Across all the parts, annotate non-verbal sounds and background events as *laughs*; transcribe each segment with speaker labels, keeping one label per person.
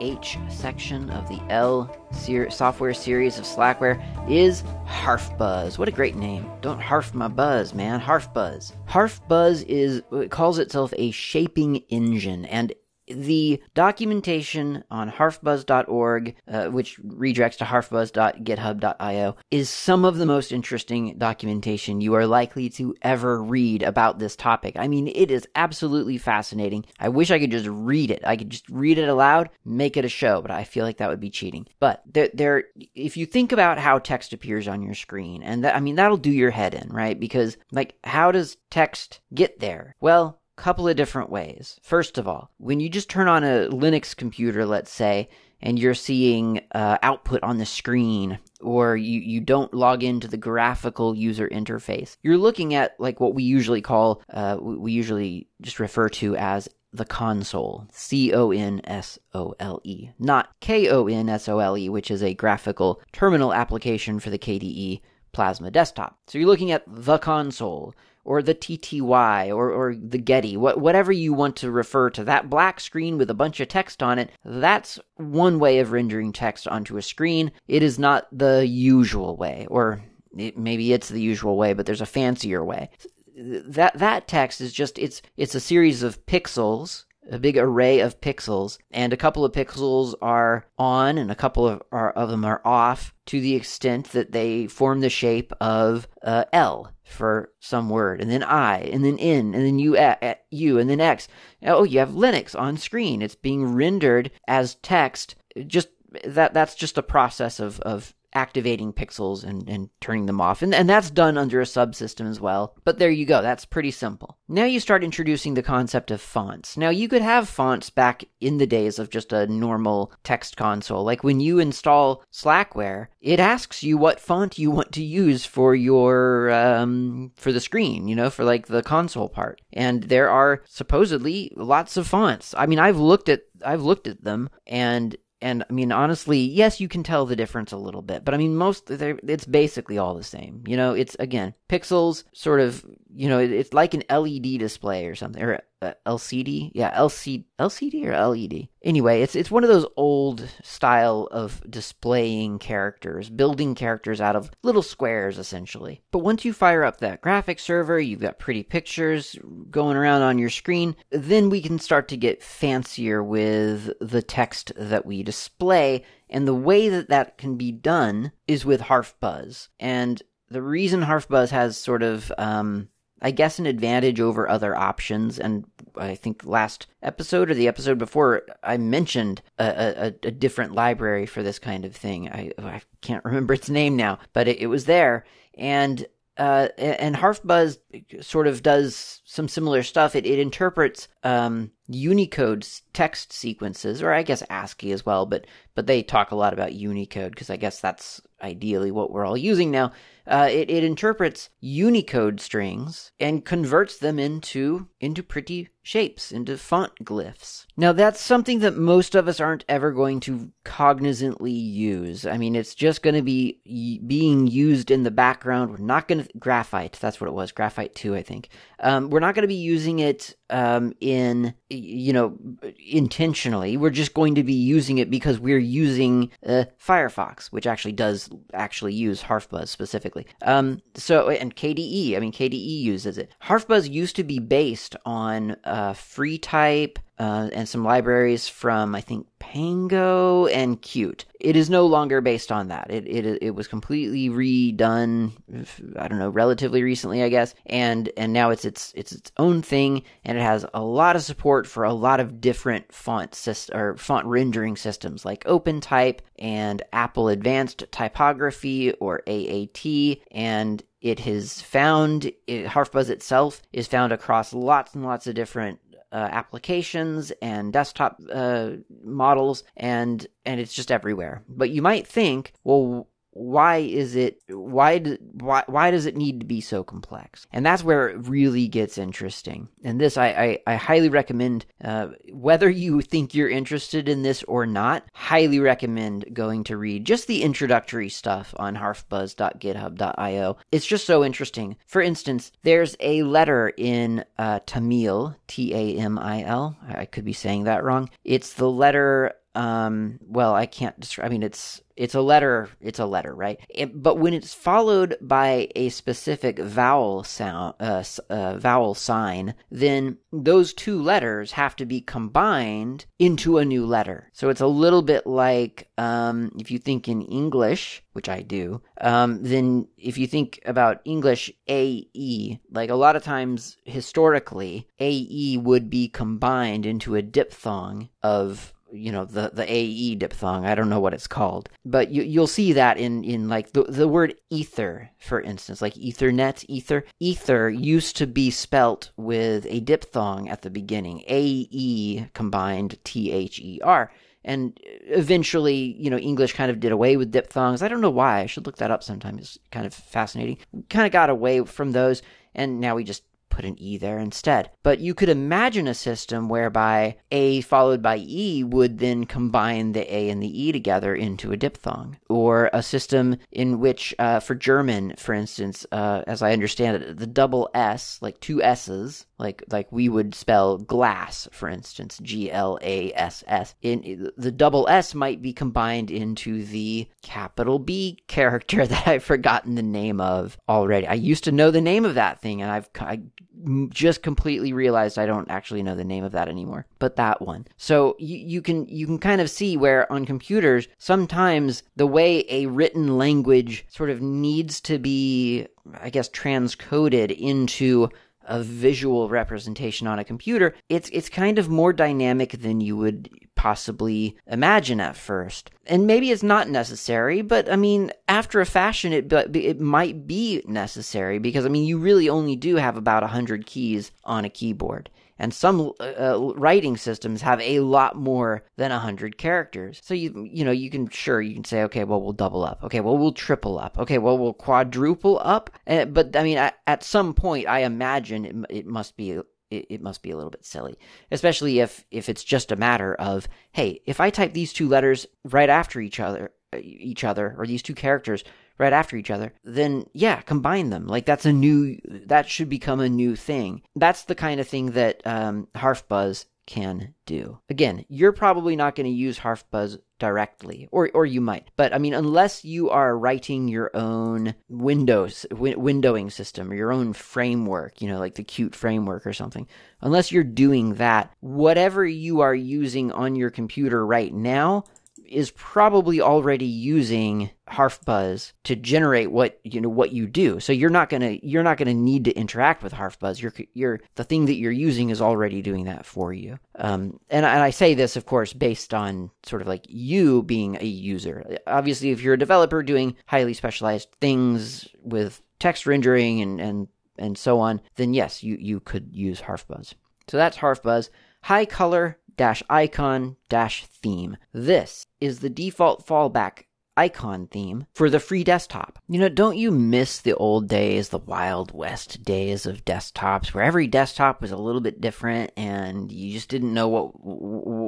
Speaker 1: H section of the L ser- software series of Slackware is Harfbuzz. What a great name. Don't harf my buzz, man. Harfbuzz. Harfbuzz is it calls itself a shaping engine and the documentation on harfbuzz.org, uh, which redirects to harfbuzz.github.io, is some of the most interesting documentation you are likely to ever read about this topic. I mean, it is absolutely fascinating. I wish I could just read it. I could just read it aloud, make it a show, but I feel like that would be cheating. But there, there if you think about how text appears on your screen, and that, I mean, that'll do your head in, right? Because, like, how does text get there? Well, couple of different ways. First of all, when you just turn on a Linux computer, let's say, and you're seeing uh, output on the screen, or you, you don't log into the graphical user interface, you're looking at like what we usually call, uh, we usually just refer to as the console. C O N S O L E. Not K O N S O L E, which is a graphical terminal application for the KDE Plasma desktop. So you're looking at the console or the TTY or, or the Getty, what, whatever you want to refer to, that black screen with a bunch of text on it, that's one way of rendering text onto a screen. It is not the usual way, or it, maybe it's the usual way, but there's a fancier way. That that text is just it's it's a series of pixels a big array of pixels, and a couple of pixels are on and a couple of, are, of them are off to the extent that they form the shape of uh, L for some word, and then I, and then N, and then U, U, and then X. Oh, you have Linux on screen. It's being rendered as text. Just that that's just a process of of activating pixels and, and turning them off. And, and that's done under a subsystem as well. But there you go. That's pretty simple. Now you start introducing the concept of fonts. Now you could have fonts back in the days of just a normal text console. Like when you install Slackware, it asks you what font you want to use for your, um, for the screen, you know, for like the console part. And there are supposedly lots of fonts. I mean, I've looked at, I've looked at them and and I mean, honestly, yes, you can tell the difference a little bit, but I mean, most it's basically all the same. You know, it's again pixels, sort of. You know, it's like an LED display or something, or uh, LCD. Yeah, LC, LCD or LED. Anyway, it's it's one of those old style of displaying characters, building characters out of little squares essentially. But once you fire up that graphics server, you've got pretty pictures going around on your screen, then we can start to get fancier with the text that we display. And the way that that can be done is with Harfbuzz. And the reason Harfbuzz has sort of um, I guess, an advantage over other options. And I think last episode or the episode before, I mentioned a, a, a different library for this kind of thing. I, I can't *laughs* remember its name now, but it, it was there. And uh, and Harfbuzz sort of does some similar stuff. It, it interprets um, Unicode text sequences, or I guess ASCII as well, but but they talk a lot about Unicode because I guess that's ideally what we're all using now. Uh, it, it interprets Unicode strings and converts them into into pretty shapes, into font glyphs. Now that's something that most of us aren't ever going to cognizantly use. I mean, it's just going to be y- being used in the background. We're not going to graphite. That's what it was. Graphite two, I think. Um, we're not going to be using it um, in you know intentionally. We're just going to be using it because we're using uh, Firefox, which actually does actually use Harfbuzz specifically. Um, so and KDE, I mean KDE uses it. Harfbuzz used to be based on uh, FreeType uh, and some libraries from I think Pango and Qt. It is no longer based on that. It it it was completely redone. I don't know, relatively recently, I guess, and and now it's its it's its own thing, and it has a lot of support for a lot of different font syst- or font rendering systems like OpenType and Apple Advanced Typography or AAT, and it has found it, Harfbuzz itself is found across lots and lots of different uh, applications and desktop uh, models, and and it's just everywhere. But you might think, well, why is it why why why does it need to be so complex? And that's where it really gets interesting. And this i i, I highly recommend uh, whether you think you're interested in this or not highly recommend going to read just the introductory stuff on harfbuzz.github.io it's just so interesting. For instance there's a letter in uh, tamil t-a-m-i-l i could be saying that wrong. It's the letter um well i can't describe i mean it's it's a letter it's a letter right? It, but when it's followed by a specific vowel sound uh, uh, vowel sign then those two letters have to be combined into a new letter. So it's a little bit like um if you think in english which i do um then if you think about english ae like a lot of times historically ae would be combined into a diphthong of you know the the AE diphthong. I don't know what it's called, but you you'll see that in in like the the word ether, for instance, like Ethernet, ether. Ether used to be spelt with a diphthong at the beginning, AE combined T H E R. And eventually, you know, English kind of did away with diphthongs. I don't know why. I should look that up sometime. It's kind of fascinating. Kind of got away from those, and now we just put an E there instead. But you could imagine a system whereby A followed by E would then combine the A and the E together into a diphthong. Or a system in which, uh, for German, for instance, uh, as I understand it, the double S, like two S's, like like we would spell glass, for instance, G L A S S. In the double S might be combined into the capital B character *laughs* that I've forgotten the name of already. I used to know the name of that thing, and I've I just completely realized I don't actually know the name of that anymore. But that one. So you, you can you can kind of see where on computers sometimes the way a written language sort of needs to be, I guess, transcoded into a visual representation on a computer, it's it's kind of more dynamic than you would possibly imagine at first. And maybe it's not necessary, but I mean, after a fashion, it it might be necessary because I mean, you really only do have about hundred keys on a keyboard and some uh, uh, writing systems have a lot more than 100 characters. So you you know you can sure you can say okay well we'll double up. Okay well we'll triple up. Okay well we'll quadruple up. Uh, but i mean at, at, some point i imagine it, it must be it, it must be a little bit silly especially if if it's just a matter of hey if i type these two letters right after each other uh, each other or these two characters right after each other, then yeah, combine them. Like that's a new, that should become a new thing. That's the kind of thing that um, HarfBuzz can do. Again, you're probably not going to use HarfBuzz directly, or or you might, but I mean, unless you are writing your own Windows wi- windowing system or your own framework, you know, like the Qt framework or something. Unless you're doing that, whatever you are using on your computer right now is probably already using HarfBuzz to generate what you know what you do. So you're not gonna you're not gonna need to interact with HarfBuzz. You're you're the thing that you're using is already doing that for you. Um, and, and I say this, of course, based on sort of like you being a user. Obviously, if you're a developer doing highly specialized things with text rendering and and and so on, then yes, you you could use HarfBuzz. So that's HarfBuzz. Hicolor icon dash theme. This is the default fallback icon theme for the free desktop. You know, don't you miss the old days, the Wild West days of desktops where every desktop was a little bit different and you just didn't know what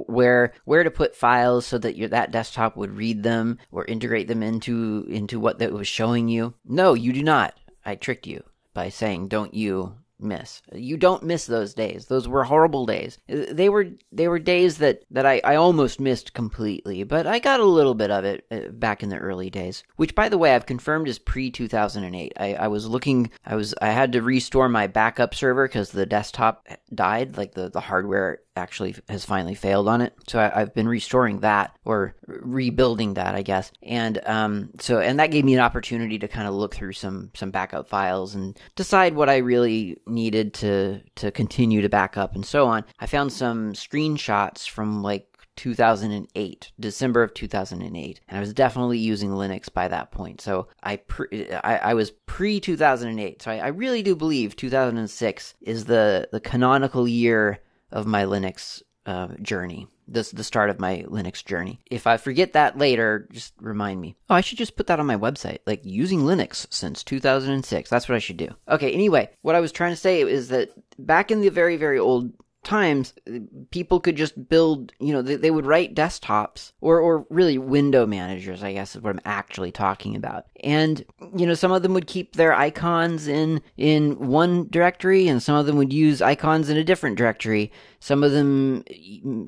Speaker 1: where where to put files so that your that desktop would read them or integrate them into into what that was showing you? No, you do not. I tricked you by saying don't you miss. You don't miss those days. Those were horrible days. They were they were days that that I, I almost missed completely, but I got a little bit of it uh, back in the early days. Which, by the way, I've confirmed is pre two thousand and eight. I, I was looking. I was I had to restore my backup server because the desktop died. Like the the hardware actually has finally failed on it. So I, have been restoring that or rebuilding that, I guess. And um, so and that gave me an opportunity to kind of look through some some backup files and decide what I really needed to to continue to back up and so on. I found some screenshots from like 2008, December of 2008, and I was definitely using Linux by that point. So I pre- I, I, was pre 2008. So I, I really do believe 2006 is the the canonical year of my Linux uh, journey. This the start of my Linux journey. If I forget that later, just remind me. Oh, I should just put that on my website, like using Linux since 2006. That's what I should do. Okay. Anyway, what I was trying to say is that back in the very very old times people could just build you know they, they, would write desktops or or really window managers i guess is what i'm actually talking about. And you know some of them would keep their icons in in one directory and some of them would use icons in a different directory. Some of them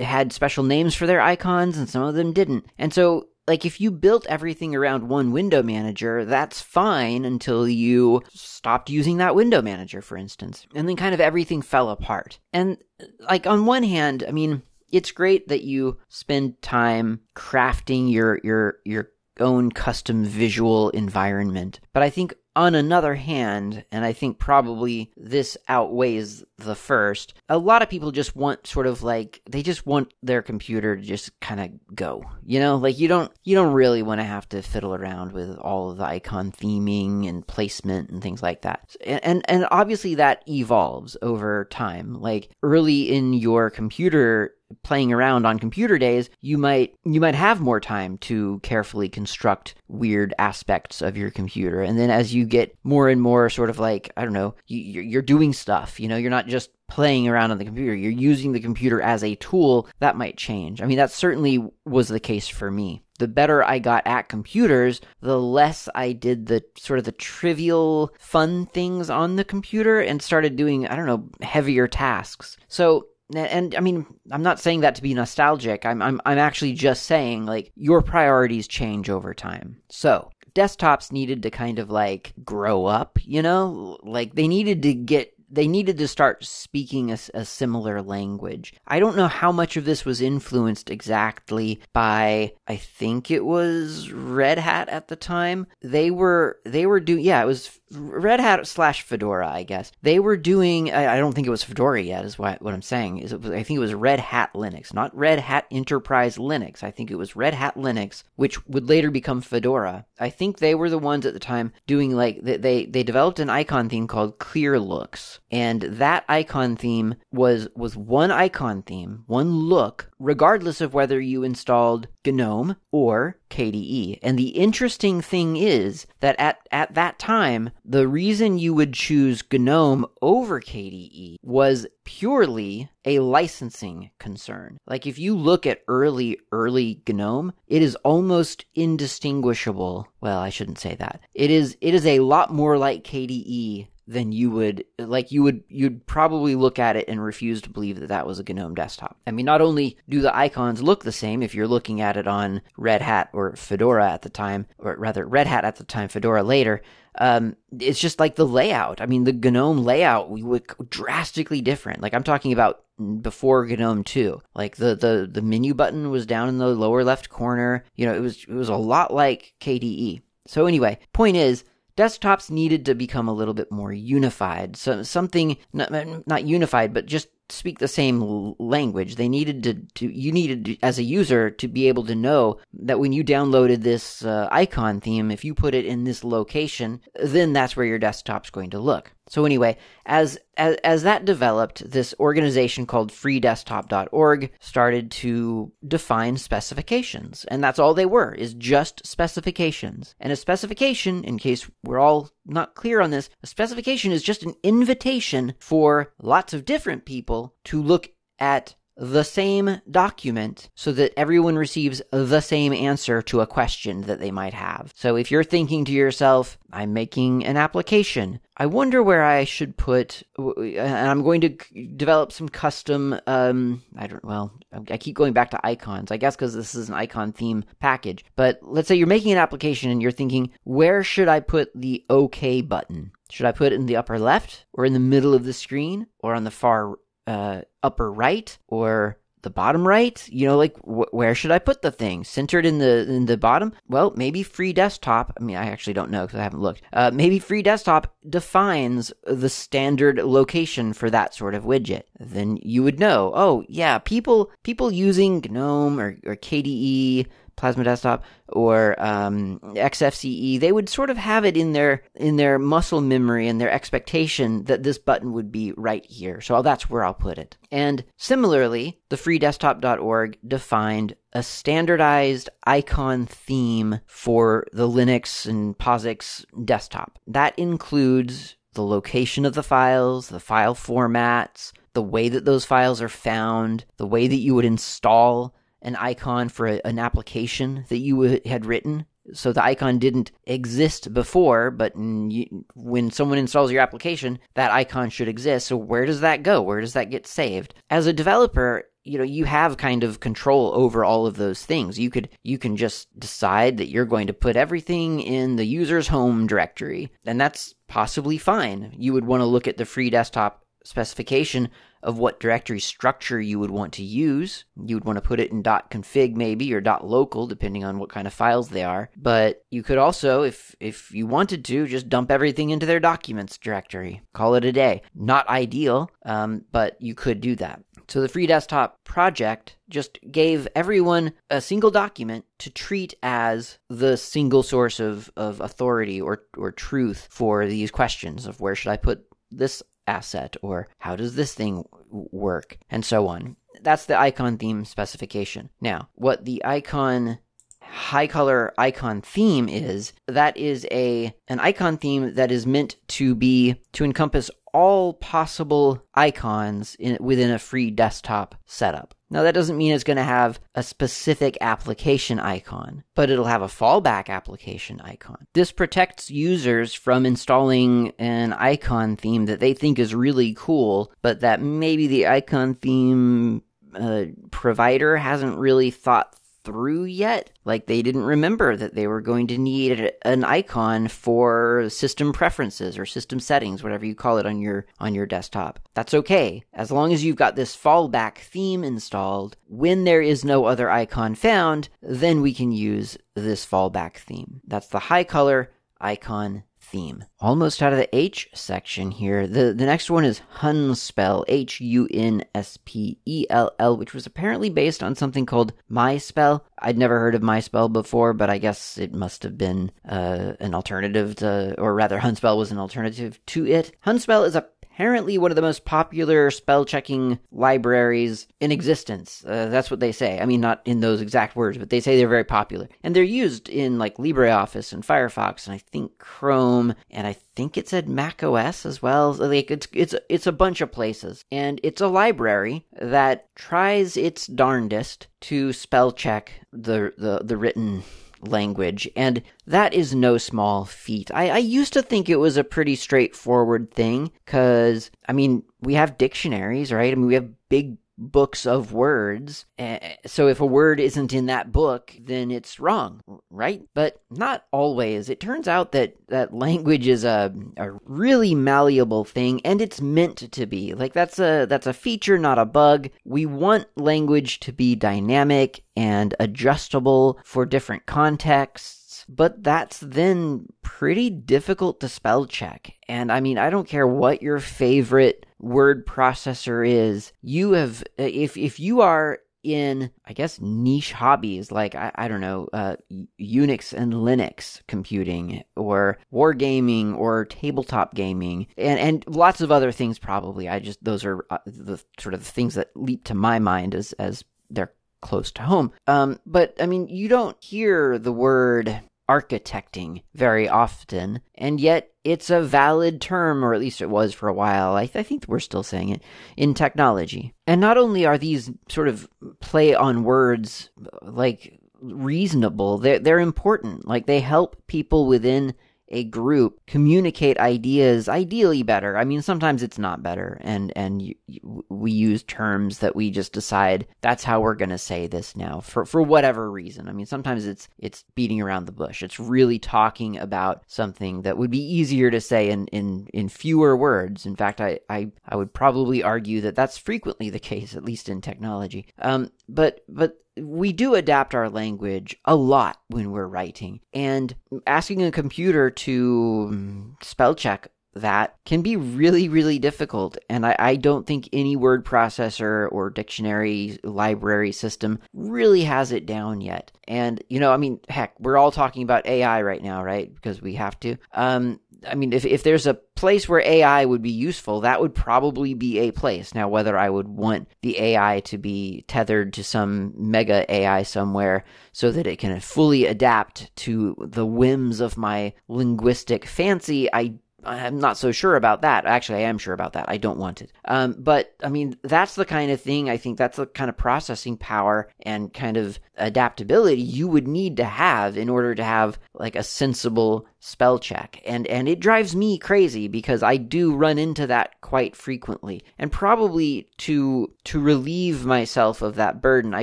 Speaker 1: had special names for their icons and some of them didn't. And so like if you built everything around one window manager, that's fine until you stopped using that window manager, for instance. And then kind of everything fell apart. And like on one hand, I mean, it's great that you spend time crafting your your your own custom visual environment. But I think on another hand, and I think probably this outweighs the first, a lot of people just want sort of like they just want their computer to just kind of go. You know, like you don't you don't really want to have to fiddle around with all of the icon theming and placement and things like that. And and, and obviously that evolves over time. Like early in your computer playing around on computer days, you might you might have more time to carefully construct weird aspects of your computer. And then as you get more and more sort of like I don't know, you, you're doing stuff. You know, you're not just playing around on the computer. You're using the computer as a tool. That might change. I mean, that certainly was the case for me. The better I got at computers, the less I did the sort of the trivial fun things on the computer and started doing, I don't know, heavier tasks. So and I mean, I'm not saying that to be nostalgic. I'm I'm I'm actually just saying like your priorities change over time. So, desktops needed to kind of like grow up, you know? Like they needed to get they needed to start speaking a, a, similar language. I don't know how much of this was influenced exactly by I think it was Red Hat at the time. They were they were doing yeah, it was Red Hat slash Fedora, I guess. They were doing. I, I don't think it was Fedora yet. Is what what I'm saying. Is was, I think it was Red Hat Linux, not Red Hat Enterprise Linux. I think it was Red Hat Linux, which would later become Fedora. I think they were the ones at the time doing like they they developed an icon theme called Clearlooks, and that icon theme was was one icon theme, one look, regardless of whether you installed GNOME or KDE. And the interesting thing is that at, at that time, the reason you would choose GNOME over KDE was purely a licensing concern. Like if you look at early, early GNOME, it is almost indistinguishable. Well, I shouldn't say that. It is, it is a lot more like KDE then you would like you would you'd probably look at it and refuse to believe that that was a GNOME desktop. I mean, not only do the icons look the same if you're looking at it on Red Hat or Fedora at the time, or rather Red Hat at the time, Fedora later. Um, it's just like the layout. I mean, the GNOME layout we would drastically different. Like I'm talking about before GNOME 2. Like the, the, the menu button was down in the lower left corner. You know, it was, it was a lot like KDE. So anyway, point is, desktops needed to become a little bit more unified. So something not, not unified, but just speak the same language. They needed to, to you needed to, as a user to be able to know that when you downloaded this uh, icon theme, if you put it in this location, then that's where your desktop's going to look. So anyway, as, as as that developed, this organization called freedesktop.org started to define specifications. And that's all they were, is just specifications. And a specification, in case we're all not clear on this, a specification is just an invitation for lots of different people to look at the same document so that everyone receives the same answer to a question that they might have. So if you're thinking to yourself, I'm making an application, I wonder where I should put, and I'm going to develop some custom, um, I don't, well, I keep going back to icons, I guess because this is an icon theme package. But let's say you're making an application and you're thinking, where should I put the OK button? Should I put it in the upper left or in the middle of the screen or on the far uh, upper right or the bottom right? You know like wh- where should i put the thing? Centered in the in the bottom? Well maybe free desktop. I mean i actually don't know because i haven't looked. Uh, maybe free desktop defines the standard location for that sort of widget. Then you would know oh yeah people people using gnome or, or kde Plasma Desktop or um, XFCE, they would sort of have it in their in their muscle memory and their expectation that this button would be right here. So that's where I'll put it. And similarly, the freedesktop.org defined a standardized icon theme for the Linux and POSIX desktop. That includes the location of the files, the file formats, the way that those files are found, the way that you would install an icon for a, an application that you had written. So the icon didn't exist before, but you, when someone installs your application, that icon should exist. So where does that go? Where does that get saved? As a developer, you know you have kind of control over all of those things you could you can just decide that you're going to put everything in the user's home directory and that's possibly fine you would want to look at the free desktop specification of what directory structure you would want to use. You would want to put it in .config maybe or .local depending on what kind of files they are. But you could also if if you wanted to just dump everything into their documents directory. Call it a day. Not ideal, um, but you could do that. So the free desktop project just gave everyone a single document to treat as the single source of, of authority or, or truth for these questions of where should I put this asset or how does this thing work and so on. That's the icon theme specification. Now, what the icon hicolor icon theme is that is a an icon theme that is meant to be to encompass all possible icons in, within a free desktop setup. Now, that doesn't mean it's going to have a specific application icon, but it'll have a fallback application icon. This protects users from installing an icon theme that they think is really cool, but that maybe the icon theme uh, provider hasn't really thought through yet. Like they didn't remember that they were going to need an icon for system preferences or system settings, whatever you call it on your on your desktop. That's okay. As long as you've got this fallback theme installed, when there is no other icon found, then we can use this fallback theme. That's the hicolor icon theme. Almost out of the H section here. The the next one is Hunspell, H U N S P E L L, which was apparently based on something called MySpell. I'd never heard of MySpell before, but I guess it must have been uh, an alternative to, or rather, Hunspell was an alternative to it. Hunspell is a apparently one of the most popular spell checking libraries in existence. Uh, that's what they say. I mean, not in those exact words, but they say they're very popular. And they're used in like LibreOffice and Firefox and I think Chrome and I think it said Mac OS as well. Like it's it's it's a bunch of places. And it's a library that tries its darndest to spell check the the, the written language, and that is no small feat. I, I used to think it was a pretty straightforward thing, because, I mean, we have dictionaries, right? I mean, we have big books of words. Eh, eh, so if a word isn't in that book, then it's wrong, right? But not always. It turns out that, that language is a, a really malleable thing and it's meant to be. Like that's a that's a feature, not a bug. We want language to be dynamic and adjustable for different contexts but that's then pretty difficult to spell check. And I mean, I don't care what your favorite word processor is. You have, if, if you are in, I guess, niche hobbies like, I, I don't know, uh, Unix and Linux computing or wargaming or tabletop gaming and, and lots of other things probably. I just, those are uh, the sort of things that leap to my mind as, as they're close to home. Um, but I mean, you don't hear the word architecting very often, and yet it's a valid term, or at least it was for a while. I, th- I, think we're still saying it in technology. And not only are these sort of play on words like reasonable, they're, they're important. Like they help people within a group communicate ideas ideally better. I mean, sometimes it's not better, and and you, you, we use terms that we just decide that's how we're going to say this now for for whatever reason. I mean, sometimes it's it's beating around the bush. It's really talking about something that would be easier to say in in in fewer words. In fact, I I I would probably argue that that's frequently the case, at least in technology. Um, but but we do adapt our language a lot when we're writing and asking a computer to spell check that can be really, really difficult. And I, I, don't think any word processor or dictionary library system really has it down yet. And, you know, I mean, heck, we're all talking about AI right now, right? Because we have to. Um, I mean, if, if there's a place where AI would be useful, that would probably be a place. Now, whether I would want the AI to be tethered to some mega AI somewhere so that it can fully adapt to the whims of my linguistic fancy, I I'm not so sure about that. Actually, I am sure about that. I don't want it. Um, but I mean, that's the kind of thing. I think that's the kind of processing power and kind of adaptability you would need to have in order to have like a sensible spell check. And and it drives me crazy because I do run into that quite frequently. And probably to to relieve myself of that burden, I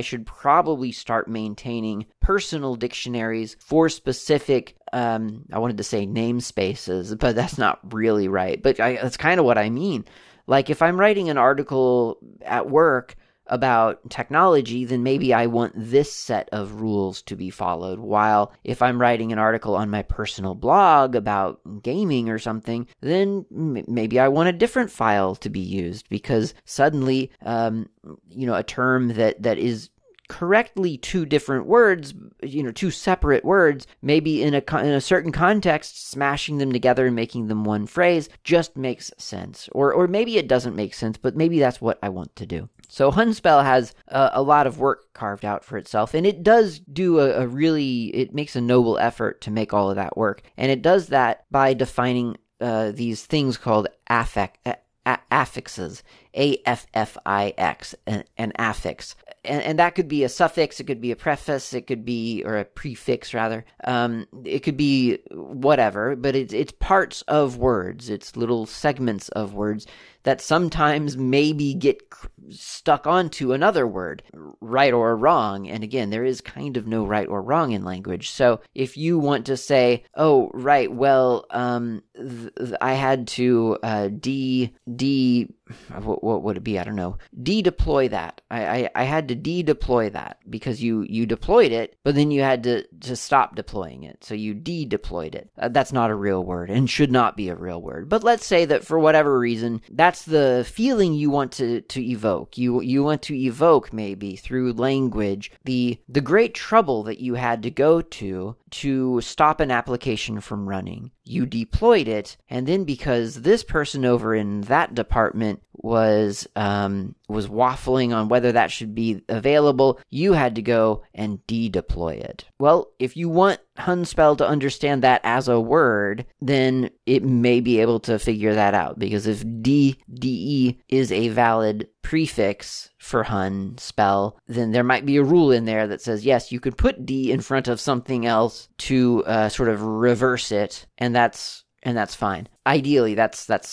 Speaker 1: should probably start maintaining personal dictionaries for specific um, I wanted to say namespaces, but that's not really right. But I, that's kind of what I mean. Like if I'm writing an article at work about technology, then maybe I want this set of rules to be followed. While if I'm writing an article on my personal blog about gaming or something, then maybe I want a different file to be used because suddenly, um, you know, a term that, that is correctly two different words, you know, two separate words, maybe in a in a certain context, smashing them together and making them one phrase just makes sense. Or or maybe it doesn't make sense, but maybe that's what I want to do. So Hunspell has a, a, lot of work carved out for itself, and it does do a, a, really, it makes a noble effort to make all of that work. And it does that by defining uh, these things called affect, a- affixes, A F F I X, an, an affix and, and, that could be a suffix, it could be a preface, it could be or a prefix rather. Um, it could be whatever, but it's parts of words. It's little segments of words that sometimes maybe get stuck onto another word, right or wrong. And again, there is kind of no right or wrong in language. So if you want to say, "Oh, right, well, um, th- th- I had to uh, de de what, what would it be? I don't know. De-deploy that. I, I, I had to de-deploy that because you you deployed it, but then you had to to stop deploying it. So you de-deployed it. Uh, that's not a real word and should not be a real word. But let's say that for whatever reason, that's the feeling you want to to evoke. You you want to evoke maybe through language the the great trouble that you had to go to to stop an application from running. You deployed it, and then because this person over in that department was um, was waffling on whether that should be available, you had to go and de-deploy it. Well, if you want Hunspell to understand that as a word, then it may be able to figure that out because if D D E is a valid prefix for Hunspell, then there might be a rule in there that says yes, you could put D in front of something else to uh, sort of reverse it, and that's and that's fine. Ideally, that's that's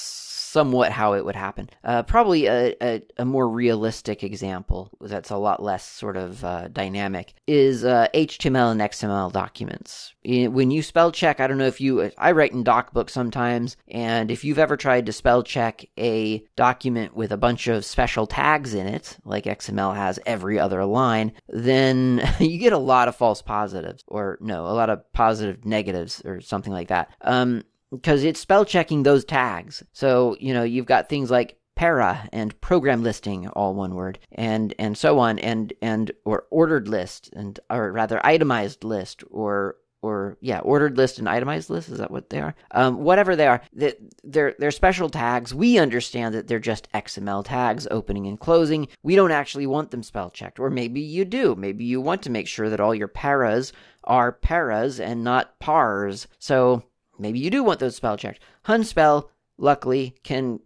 Speaker 1: somewhat how it would happen. Uh, probably a, a, a, more realistic example that's a lot less sort of uh, dynamic is uh, HTML and XML documents. When you spell check, I don't know if you, I write in DocBook sometimes, and if you've ever tried to spell check a document with a bunch of special tags in it, like XML has every other line, then *laughs* you get a lot of false positives, or no, a lot of positive negatives, or something like that. Um, because it's spell checking those tags. So, you know, you've got things like para and program listing all one word and and so on and and or ordered list and or rather itemized list or or yeah ordered list and itemized list is that what they are? Um, whatever they are they're they're special tags. We understand that they're just xml tags opening and closing. We don't actually want them spell checked or maybe you do. Maybe you want to make sure that all your paras are paras and not pars. So maybe you do want those spell checked. Hunspell, luckily, can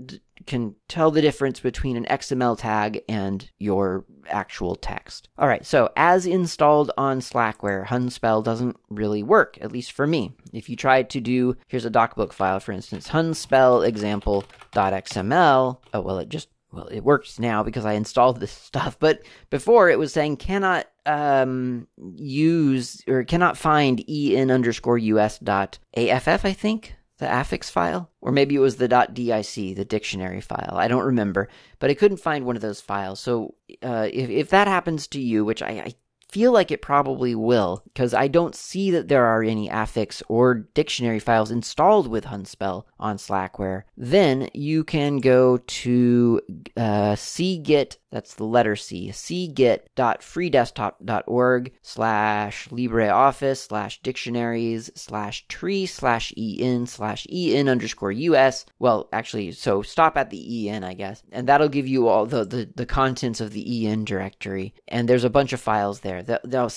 Speaker 1: can tell the difference between an XML tag and your actual text. All right, so as installed on Slackware, Hunspell doesn't really work, at least for me. If you try to do, here's a docbook file, for instance, Hunspell example.xml. Oh, well, it just well, it works now because I installed this *laughs* stuff. But before it was saying cannot um, use or cannot find en underscore us dot aff. I think the affix file, or maybe it was the dot dic, the dictionary file. I don't remember, but I couldn't find one of those files. So uh, if if that happens to you, which I, I feel like it probably will because I don't see that there are any affix or dictionary files installed with Hunspell on Slackware. Then you can go to uh, cgit that's the letter C. cgit.freedesktop.org slash LibreOffice slash dictionaries slash tree slash en slash en underscore us. Well, actually, so stop at the en, I guess, and that'll give you all the, the, the contents of the en directory. And there's a bunch of files there. The, now,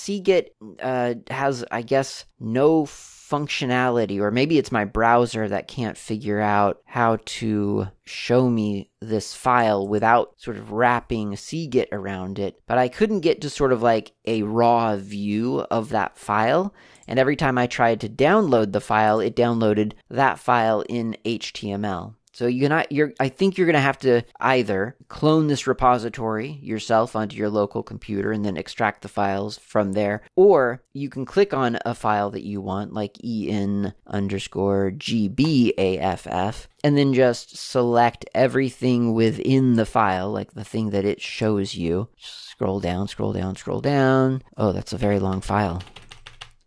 Speaker 1: uh, has, I guess, no functionality, or maybe it's my browser that can't figure out how to show me this file without sort of wrapping cgit around it. But I couldn't get to sort of like a raw view of that file. And every time I tried to download the file, it downloaded that file in HTML. So you're not you're I think you're going to have to either clone this repository yourself onto your local computer and then extract the files from there, or you can click on a file that you want, like en underscore gbaff, and then just select everything within the file, like the thing that it shows you. Scroll down, scroll down, scroll down. Oh, that's a very long file.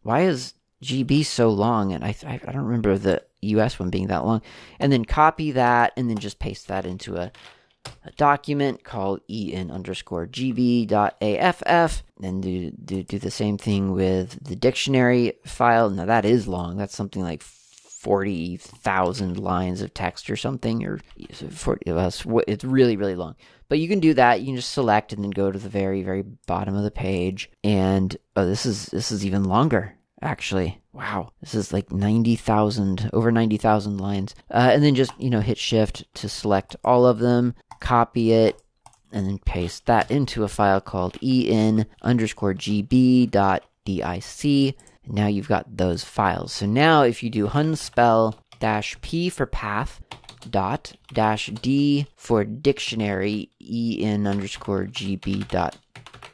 Speaker 1: Why is GB so long? And I I, don't remember the US one being that long, and then copy that and then just paste that into a, a document called en underscore gb.aff. Then do, do, do the same thing with the dictionary file. Now that is long. That's something like 40,000 lines of text or something, or 40, uh, it's really, really long. But you can do that. You can just select and then go to the very, very bottom of the page. And oh, this is this is even longer actually. Wow, this is like 90,000, over 90,000 lines. Uh, and then just, you know, hit shift to select all of them, copy it, and then paste that into a file called en underscore gb dot dic. Now you've got those files. So now if you do hunspell dash p for path dot dash d for dictionary en underscore gb dot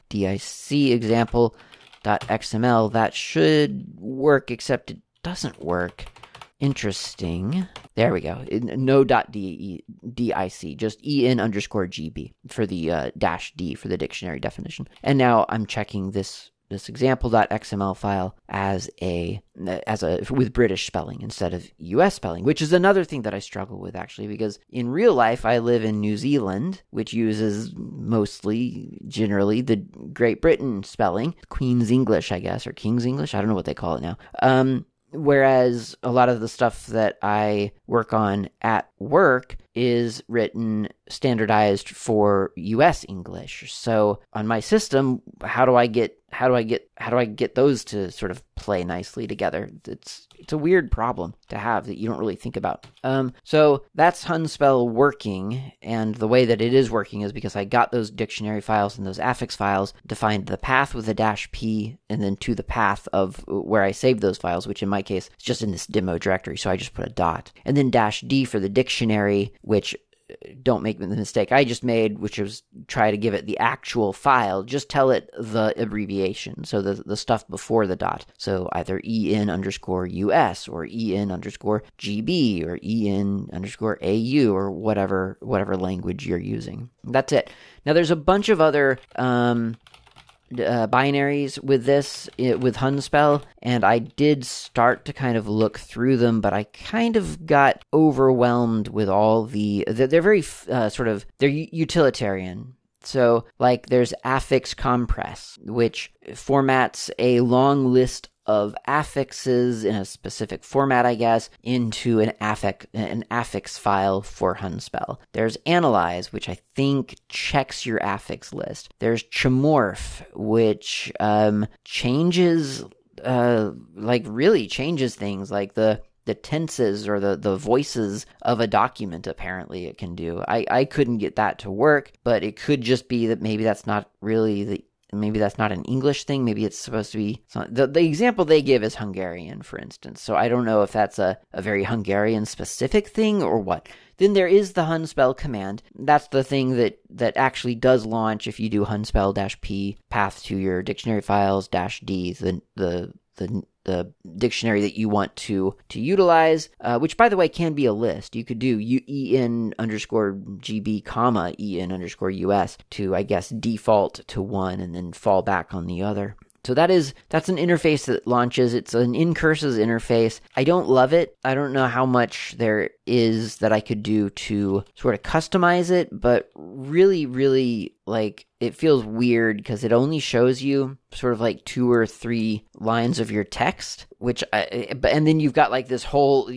Speaker 1: dic example .xml, that should work, except it doesn't work. Interesting. There we go. No dot D dic, just en underscore gb for the uh, dash d for the dictionary definition. And now I'm checking this this example.xml file as a as a with British spelling instead of US spelling, which is another thing that I struggle with actually because in real life I live in New Zealand, which uses mostly generally the Great Britain spelling, Queen's English, I guess, or King's English, I don't know what they call it now. Um whereas a lot of the stuff that I work on at work is written standardized for US English. So on my system, how do I get how do I get how do I get those to sort of play nicely together? It's it's a weird problem to have that you don't really think about. Um, so that's Hunspell working, and the way that it is working is because I got those dictionary files and those affix files, defined the path with a dash p, and then to the path of where I saved those files, which in my case is just in this demo directory. So I just put a dot, and then dash d for the dictionary, which don't make the mistake I just made, which was try to give it the actual file. Just tell it the abbreviation, so the the stuff before the dot. So either en underscore us or en underscore gb or en underscore au or whatever whatever language you're using. That's it. Now there's a bunch of other um, uh, binaries with this with Hunspell, and I did start to kind of look through them, but I kind of got overwhelmed with all the. They're, they're very uh, sort of they're utilitarian. So, like, there's affix compress, which formats a long list of affixes in a specific format, I guess, into an affix an affix file for Hunspell. There's analyze, which I think checks your affix list. There's chmorph, which um, changes uh, like really changes things like the the tenses or the, the voices of a document apparently it can do. I, I couldn't get that to work, but it could just be that maybe that's not really the maybe that's not an English thing. Maybe it's supposed to be the the example they give is Hungarian, for instance. So I don't know if that's a, a very Hungarian specific thing or what. Then there is the Hunspell command. That's the thing that that actually does launch if you do Hunspell dash p path to your dictionary files dash d the the the the dictionary that you want to to utilize, uh, which by the way can be a list. You could do u- en underscore gb comma en underscore us to I guess default to one and then fall back on the other. So that is that's an interface that launches. It's an ncurses interface. I don't love it. I don't know how much there is that I could do to sort of customize it, but really, really like it feels weird because it only shows you sort of like two or three lines of your text, which I, and then you've got like this whole,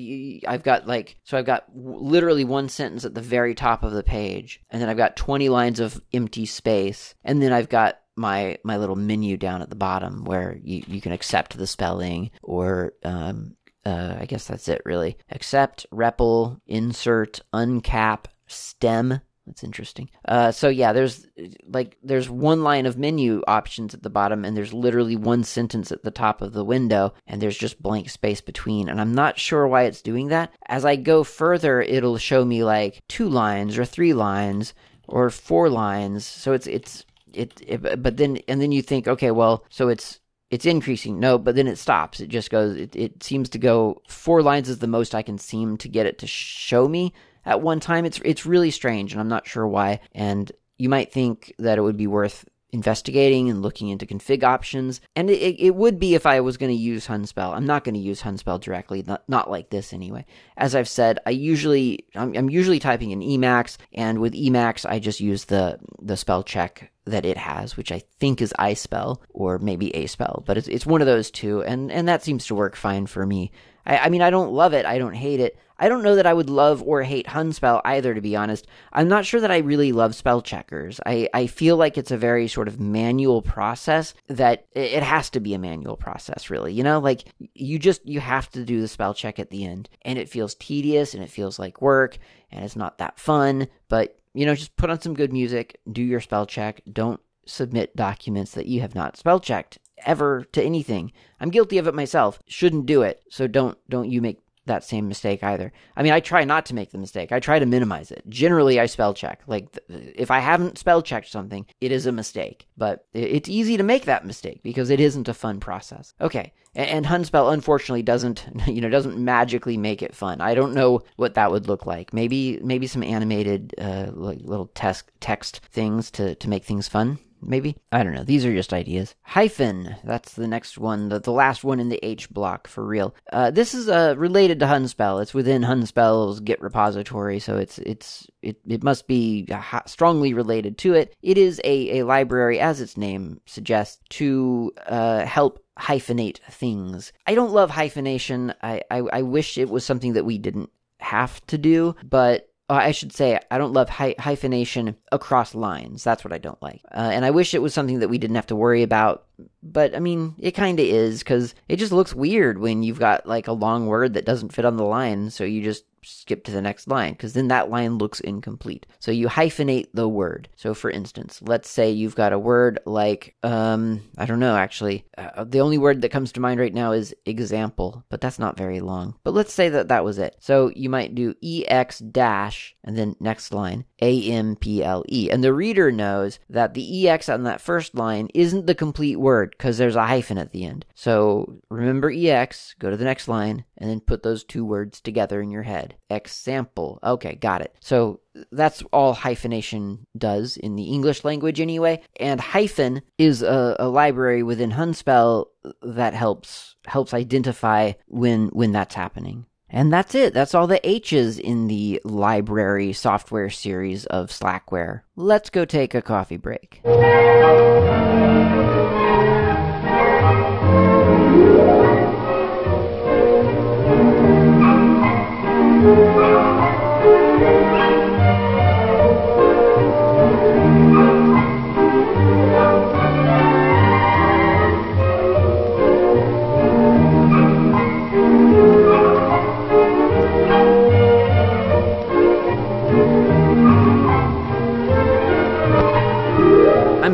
Speaker 1: I've got like, so I've got literally one sentence at the very top of the page, and then I've got 20 lines of empty space, and then I've got my my little menu down at the bottom where you, you can accept the spelling or um, uh, I guess that's it really. Accept, REPL, insert, uncap, stem. That's interesting. Uh, so yeah, there's like there's one line of menu options at the bottom, and there's literally one sentence at the top of the window, and there's just blank space between. And I'm not sure why it's doing that. As I go further, it'll show me like two lines or three lines or four lines. So it's it's it, it, but then and then you think okay well so it's it's increasing no but then it stops it just goes it, it seems to go four lines is the most i can seem to get it to show me at one time it's it's really strange and i'm not sure why and you might think that it would be worth investigating and looking into config options. And it, it would be if I was going to use Hunspell. I'm not going to use Hunspell directly, not, not like this anyway. As I've said, I usually I'm, I'm usually typing in Emacs, and with Emacs I just use the the spell check that it has, which I think is iSpell or maybe aspell, but it's it's one of those two, and and that seems to work fine for me. I, I mean, I don't love it, I don't hate it. I don't know that I would love or hate Hunspell either, to be honest. I'm not sure that I really love spell checkers. I, I feel like it's a very sort of manual process that it has to be a manual process, really. You know, like you just, you have to do the spell check at the end. And it feels tedious and it feels like work and it's not that fun. But, you know, just put on some good music, do your spell check. Don't submit documents that you have not spell checked ever to anything. I'm guilty of it myself. Shouldn't do it. So don't don't you make that same mistake either. I mean, I try not to make the mistake. I try to minimize it. Generally, I spell check. Like, if I haven't spell checked something, it is a mistake. But it's easy to make that mistake because it isn't a fun process. Okay, and Hunspell unfortunately doesn't, *laughs* you know, doesn't magically make it fun. I don't know what that would look like. Maybe, maybe some animated, uh, like little text text things to to make things fun maybe? I don't know. These are just ideas. Hyphen. That's the next one, the, the last one in the H block for real. Uh, this is uh, related to Hunspell. It's within Hunspell's Git repository, so it's it's it, it must be strongly related to it. It is a, a library, as its name suggests, to uh, help hyphenate things. I don't love hyphenation. I, I, I wish it was something that we didn't have to do, but uh, I should say, I don't love hy- hyphenation across lines. That's what I don't like. Uh, and I wish it was something that we didn't have to worry about. But I mean, it kind of is because it just looks weird when you've got like a long word that doesn't fit on the line. So you just skip to the next line because then that line looks incomplete. So you hyphenate the word. So for instance, let's say you've got a word like, um, I don't know actually. Uh, the only word that comes to mind right now is example, but that's not very long. But let's say that that was it. So you might do ex dash and then next line a M P L E. And the reader knows that the EX on that first line isn't the complete word because there's a hyphen at the end. So remember EX, go to the next line, and then put those two words together in your head. Example. Okay, got it. So that's all hyphenation does in the English language anyway. And hyphen is a, a library within Hunspell that helps helps identify when when that's happening. And that's it. That's all the H's in the library software series of Slackware. Let's go take a coffee break.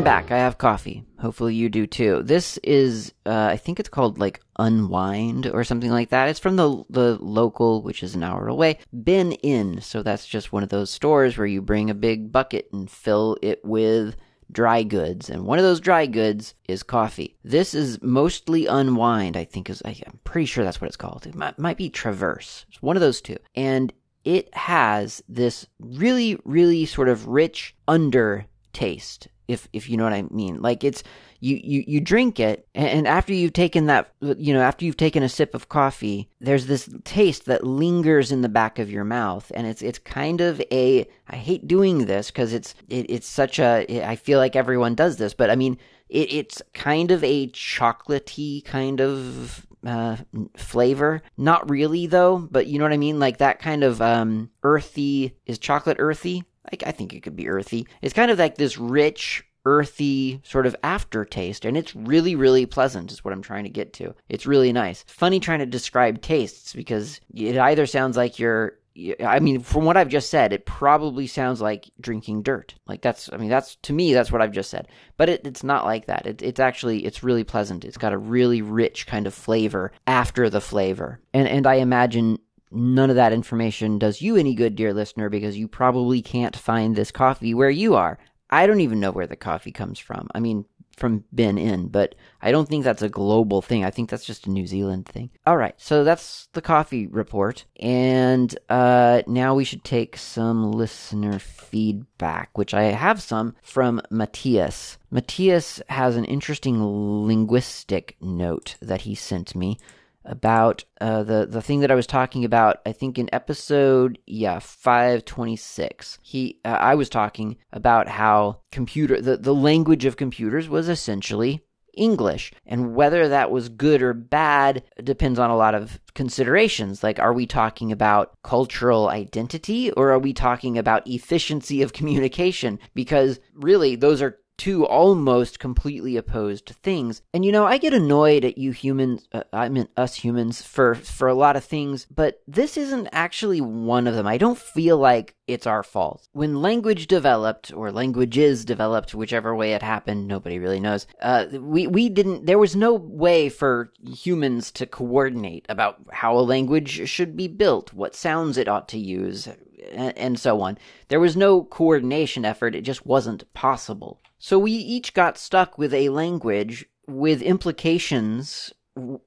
Speaker 1: Back. I have coffee. Hopefully you do too. This is, uh, I think it's called like Unwind or something like that. It's from the the local, which is an hour away, Bin Inn. So that's just one of those stores where you bring a big bucket and fill it with dry goods, and one of those dry goods is coffee. This is mostly Unwind. I think is. I'm pretty sure that's what it's called. It might, might be Traverse. It's one of those two, and it has this really, really sort of rich under taste if if you know what I mean. Like it's you you you drink it and after you've taken that you know after you've taken a sip of coffee, there's this taste that lingers in the back of your mouth and it's it's kind of a I hate doing this cuz it's it, it's such a I feel like everyone does this, but I mean it, it's kind of a chocolatey kind of uh, flavor. Not really though, but you know what I mean? Like that kind of um, earthy. Is chocolate earthy? Like I think it could be earthy. It's kind of like this rich, earthy sort of aftertaste, and it's really, really pleasant. Is what I'm trying to get to. It's really nice. Funny trying to describe tastes because it either sounds like you're I mean, from what I've just said, it probably sounds like drinking dirt. Like that's, I mean, that's to me, that's what I've just said. But it, it's not like that. It, it's actually, it's really pleasant. It's got a really rich kind of flavor after the flavor, and and I imagine none of that information does you any good, dear listener, because you probably can't find this coffee where you are. I don't even know where the coffee comes from. I mean, from Bin Inn, but I don't think that's a global thing. I think that's just a New Zealand thing. All right, so that's the coffee report, and uh, now we should take some listener feedback, which I have some from Matthias. Matthias has an interesting linguistic note that he sent me about uh, the the thing that I was talking about. I think in episode yeah five twenty six, he uh, I was talking about how computer the the language of computers was essentially English. And whether that was good or bad depends on a lot of considerations. Like, are we talking about cultural identity or are we talking about efficiency of communication? Because really, those are two almost completely opposed things. And you know, I get annoyed at you humans, uh, I mean us humans for for a lot of things, but this isn't actually one of them. I don't feel like it's our fault. When language developed or languages developed, whichever way it happened, nobody really knows. Uh, we we didn't there was no way for humans to coordinate about how a language should be built, what sounds it ought to use, and so on. There was no coordination effort, it just wasn't possible. So we each got stuck with a language with implications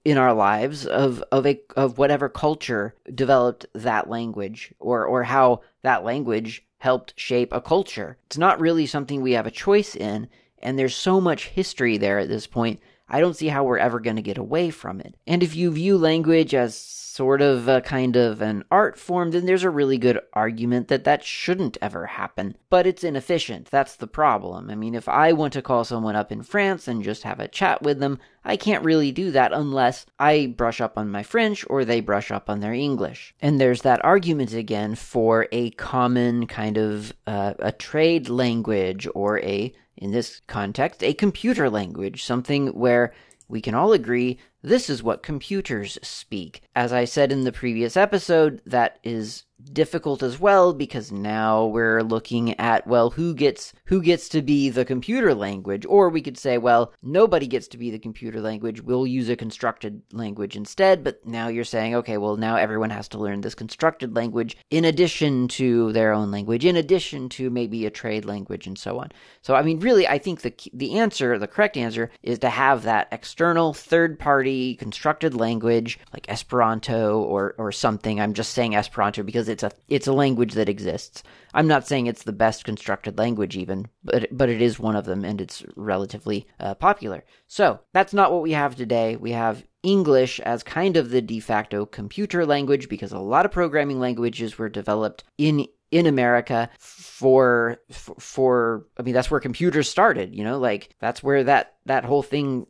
Speaker 1: in our lives of of a of whatever culture developed that language or or how that language helped shape a culture. It's not really something we have a choice in and there's so much history there at this point. I don't see how we're ever going to get away from it. And if you view language as sort of a kind of an art form, then there's a really good argument that that shouldn't ever happen. But it's inefficient. That's the problem. I mean, if I want to call someone up in France and just have a chat with them, I can't really do that unless I brush up on my French or they brush up on their English. And there's that argument again for a common kind of uh, a trade language or a in this context, a computer language, something where we can all agree this is what computers speak. As I said in the previous episode, that is difficult as well because now we're looking at well who gets who gets to be the computer language? Or we could say well nobody gets to be the computer language. We'll use a constructed language instead. But now you're saying okay well now everyone has to learn this constructed language in addition to their own language in addition to maybe a trade language and so on. So i mean really i think the the answer the correct answer is to have that external third party constructed language like esperanto or or something. I'm just saying esperanto because it's a it's a language that exists. I'm not saying it's the best constructed language even, but but it is one of them and it's relatively uh, popular. So, that's not what we have today. We have English as kind of the de facto computer language because a lot of programming languages were developed in in America for, for, for I mean that's where computers started, you know, like that's where that that whole thing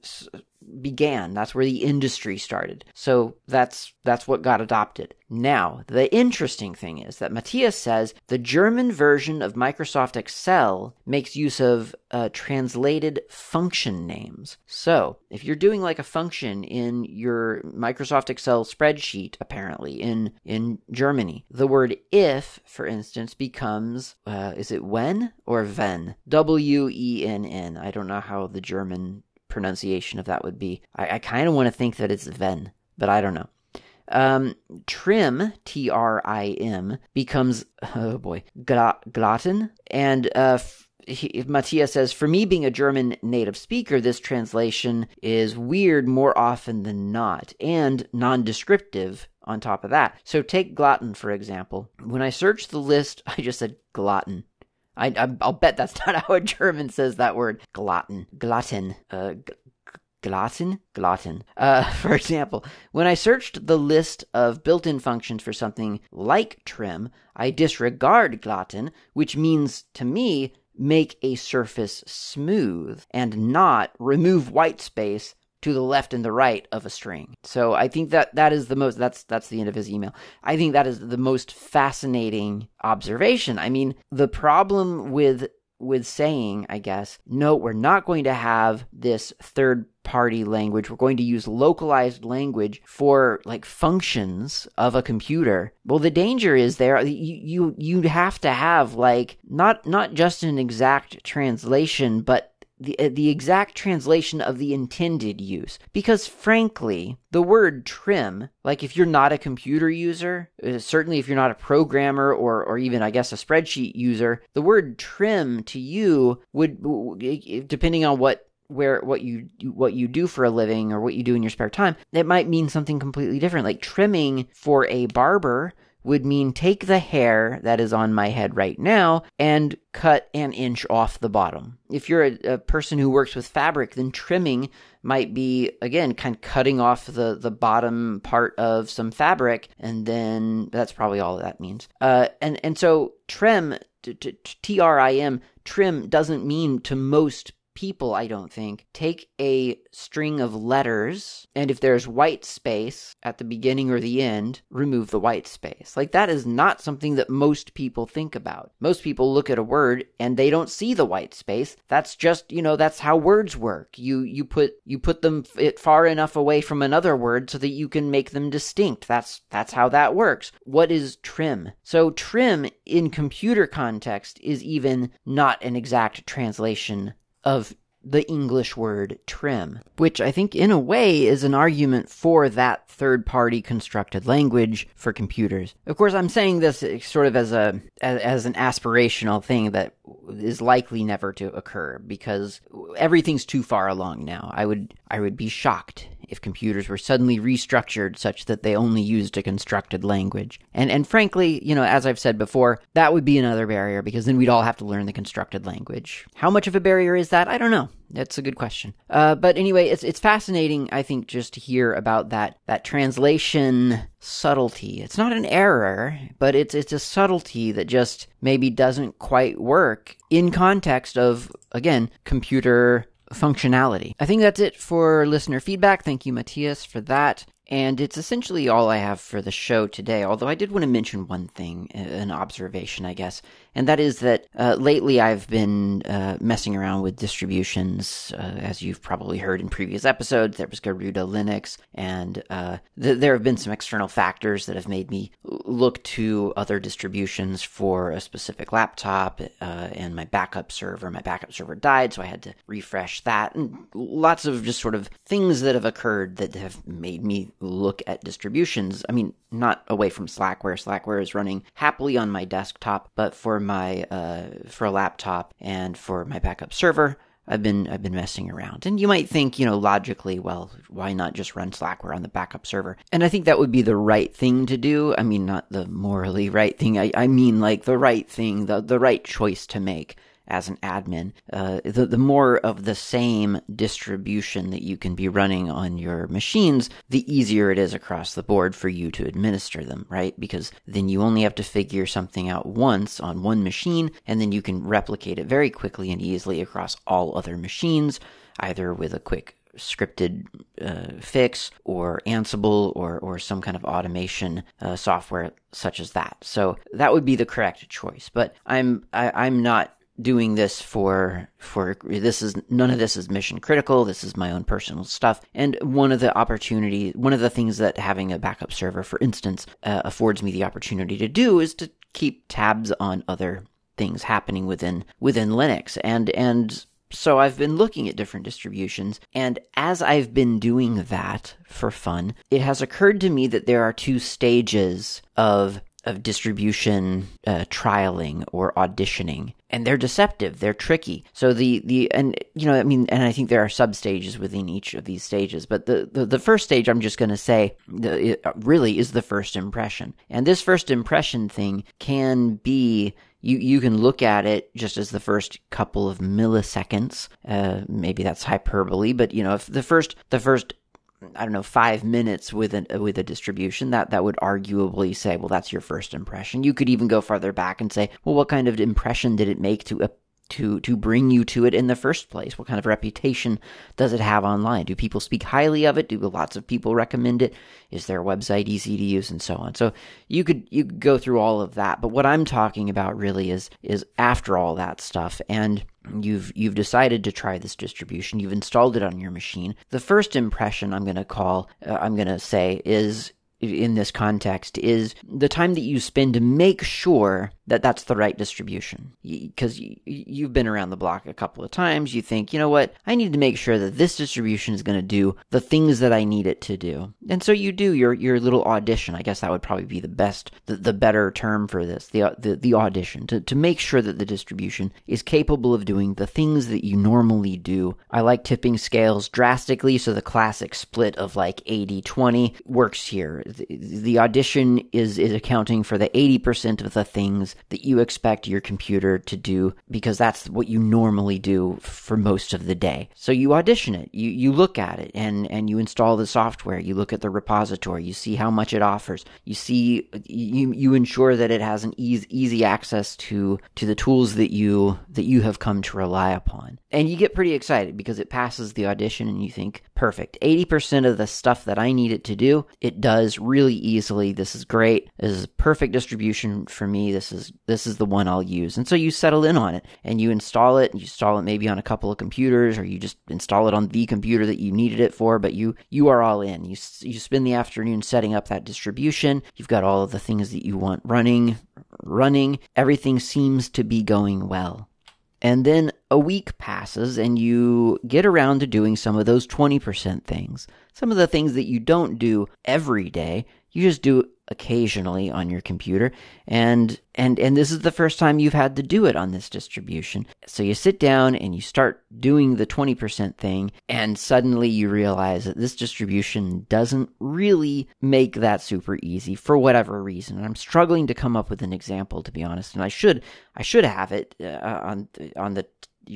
Speaker 1: began. That's where the industry started. So that's that's what got adopted. Now, the interesting thing is that Matthias says the German version of Microsoft Excel makes use of uh, translated function names. So, if you're doing like a function in your Microsoft Excel spreadsheet, apparently in in Germany, the word if, for instance, becomes uh, is it when or wenn? W E N N. I don't know how the German pronunciation of that would be. I, I kind of want to think that it's Ven, but I don't know. Um, trim, T R I M, becomes, oh boy, Glatten. And uh, he, Matthias says, For me, being a German native speaker, this translation is weird more often than not, and non descriptive on top of that. So take glutton, for example. When I searched the list, *laughs* I just said glutton. I, I will bet that's *laughs* not how a German says that word. Glotton, glotton, uh, Glotton? Glotton. Uh, *laughs* for example, when I searched the list of built in functions for something like trim, I disregard glotton, which means to me make a surface smooth and not remove white space to the left and the right of a string. So I think that that is the most that's that's the end of his email. I think that is the most fascinating observation. I mean, the problem with with saying, I guess, no, we're not going to have this third party language. We're going to use localized language for like functions of a computer. Well, the danger is there you you you have to have like not not just an exact translation, but the, uh, the exact translation of the intended use. Because frankly, the word trim, like if you're not a computer user, uh, certainly if you're not a programmer or, or even, I guess, a spreadsheet user, the word trim to you would, depending on what where what you what you do for a living or what you do in your spare time, it might mean something completely different. Like trimming for a barber would mean take the hair that is on my head right now and cut an inch off the bottom. If you're a, a, person who works with fabric, then trimming might be again kind of cutting off the the bottom part of some fabric, and then that's probably all that means. Uh, and and so trim, T R I M, trim doesn't mean to most people, I don't think, take a string of letters and if there's white space at the beginning or the end, remove the white space. Like that is not something that most people think about. Most people look at a word and they don't see the white space. That's just, you know, that's how words work. You you put you put them it far enough away from another word so that you can make them distinct. That's that's how that works. What is trim? So trim in computer context is even not an exact translation of the English word trim, which I think in a way is an argument for that third party constructed language for computers. Of course, I'm saying this sort of as a as, as an aspirational thing that is likely never to occur because everything's too far along now. I would I would be shocked if computers were suddenly restructured such that they only used a constructed language. And and frankly, you know, as I've said before, that would be another barrier because then we'd all have to learn the constructed language. How much of a barrier is that? I don't know. That's a good question. Uh, but anyway, it's it's fascinating, I think, just to hear about that that translation subtlety. It's not an error, but it's it's a subtlety that just maybe doesn't quite work in context of again computer functionality. I think that's it for listener feedback. Thank you, Matthias, for that. And it's essentially all I have for the show today, although I did want to mention one thing, an observation, I guess and that is that uh, lately I've been uh, messing around with distributions, uh, as you've probably heard in previous episodes. There was Garuda Linux, and uh, th- there have been some external factors that have made me look to other distributions for a specific laptop. Uh, and my backup server, my backup server died, so I had to refresh that, and lots of just sort of things that have occurred that have made me look at distributions. I mean, not away from Slackware. Slackware is running happily on my desktop, but for my uh, for a laptop and for my backup server, I've been I've been messing around. And you might think, you know, logically, well, why not just run Slackware on the backup server? And I think that would be the right thing to do. I mean, not the morally right thing. I, I mean like the right thing, the the right choice to make as an admin, uh, the, the more of the same distribution that you can be running on your machines, the easier it is across the board for you to administer them, right? Because then you only have to figure something out once on one machine, and then you can replicate it very quickly and easily across all other machines, either with a quick scripted uh, fix or Ansible or or some kind of automation uh, software such as that. So that would be the correct choice. But I'm I, am i am not doing this for for this is none of this is mission critical. This is my own personal stuff. And one of the opportunity one of the things that having a backup server for instance uh, affords me the opportunity to do is to keep tabs on other things happening within within linux. And and so I've been looking at different distributions, and as I've been doing that for fun, it has occurred to me that there are two stages of of distribution uh, trialing or auditioning. And they're deceptive. They're tricky. So the the and you know i mean and i think there are sub stages within each of these stages. But the the, the first stage i'm just going to say the, really is the first impression. And this first impression thing can be you, you can look at it just as the first couple of milliseconds. Uh, maybe that's hyperbole, but you know, if the first the first I don't know five minutes with a with a distribution that that would arguably say, well, that's your first impression. You could even go farther back and say, well, what kind of impression did it make to a to to bring you to it in the first place? What kind of reputation does it have online? Do people speak highly of it? Do lots of people recommend it? Is their website easy to use and so on? So you could you could go through all of that, but what I'm talking about really is is after all that stuff and you've you've decided to try this distribution you've installed it on your machine the first impression i'm going to call uh, i'm going to say is in this context is the time that you spend to make sure that that's the right distribution. Because you've been around the block a couple of times, you think, you know what, I need to make sure that this distribution is going to do the things that I need it to do. And so you do your, your little audition. I guess that would probably be the best, the, the better term for this, the, the, the audition, to, to make sure that the distribution is capable of doing the things that you normally do. I like tipping scales drastically, so the classic split of like 80 20 works here. The, audition is, is accounting for the 80% of the things that you expect your computer to do because that's what you normally do for most of the day. So you audition it, you, you look at it and, and you install the software, you look at the repository, you see how much it offers, you see, you, you ensure that it has an easy, easy access to, to the tools that you, that you have come to rely upon. And you get pretty excited because it passes the audition and you think, perfect. 80% of the stuff that I need it to do, it does really easily. This is great. This is perfect distribution for me. This is this is the one I'll use. And so you settle in on it and you install it and you install it maybe on a couple of computers or you just install it on the computer that you needed it for, but you you are all in. You you spend the afternoon setting up that distribution. You've got all of the things that you want running, running. Everything seems to be going well. And then a week passes and you get around to doing some of those 20% things. Some of the things that you don't do every day, you just do occasionally on your computer. And and and this is the first time you've had to do it on this distribution. So you sit down and you start doing the 20% thing and suddenly you realize that this distribution doesn't really make that super easy for whatever reason. And i'm struggling to come up with an example to be honest and i should i should have it uh, on on the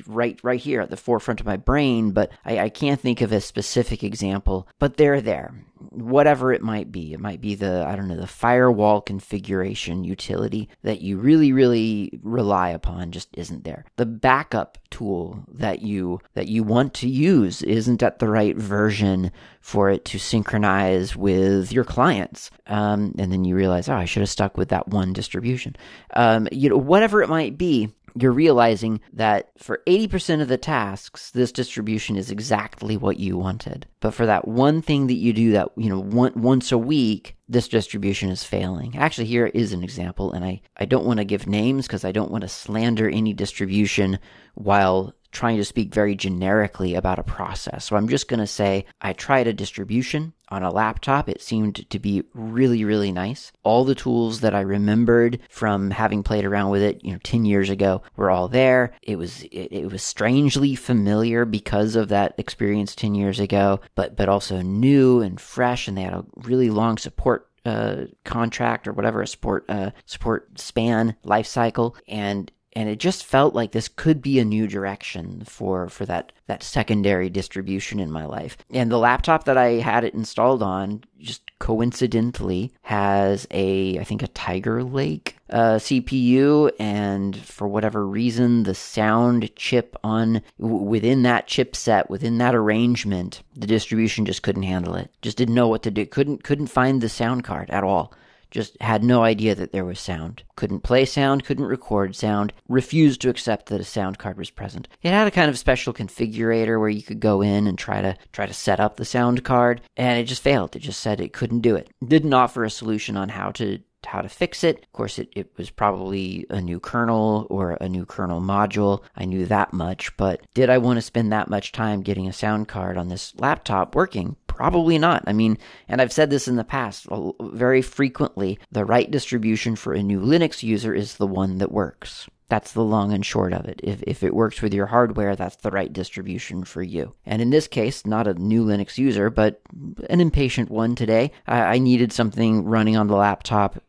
Speaker 1: right right here at the forefront of my brain, but I, I can't think of a specific example. But they're there, whatever it might be. It might be the I don't know the firewall configuration utility that you really really rely upon just isn't there. The backup tool that you that you want to use isn't at the right version for it to synchronize with your clients. Um, and then you realize, oh, I should have stuck with that one distribution. Um, you know, whatever it might be, you're realizing that for 80% of the tasks, this distribution is exactly what you wanted. But for that one thing that you do that, you know, one, once a week, this distribution is failing. Actually, here is an example, and I, I don't want to give names because I don't want to slander any distribution while trying to speak very generically about a process. So I'm just going to say I tried a distribution on a laptop. It seemed to be really, really nice. All the tools that I remembered from having played around with it, you know, 10 years ago were all there. It was, it, it was strangely familiar because of that experience 10 years ago, but, but also new and fresh. And they had a really long support uh, contract or whatever a support uh, support span life cycle and and it just felt like this could be a new direction for for that that secondary distribution in my life. And the laptop that I had it installed on just coincidentally has a I think a Tiger Lake uh, CPU, and for whatever reason, the sound chip on w- within that chipset, within that arrangement, the distribution just couldn't handle it. Just didn't know what to do. Couldn't couldn't find the sound card at all just had no idea that there was sound. Couldn't play sound, couldn't record sound, refused to accept that a sound card was present. It had a kind of special configurator where you could go in and try to try to set up the sound card, and it just failed. It just said it couldn't do it. Didn't offer a solution on how to how to fix it. Of course, it, it was probably a new kernel or a new kernel module. I knew that much, but did I want to spend that much time getting a sound card on this laptop working? Probably not. I mean, and I've said this in the past very frequently the right distribution for a new Linux user is the one that works. That's the long and short of it. If, if it works with your hardware, that's the right distribution for you. And in this case, not a new Linux user, but an impatient one today. I, I needed something running on the laptop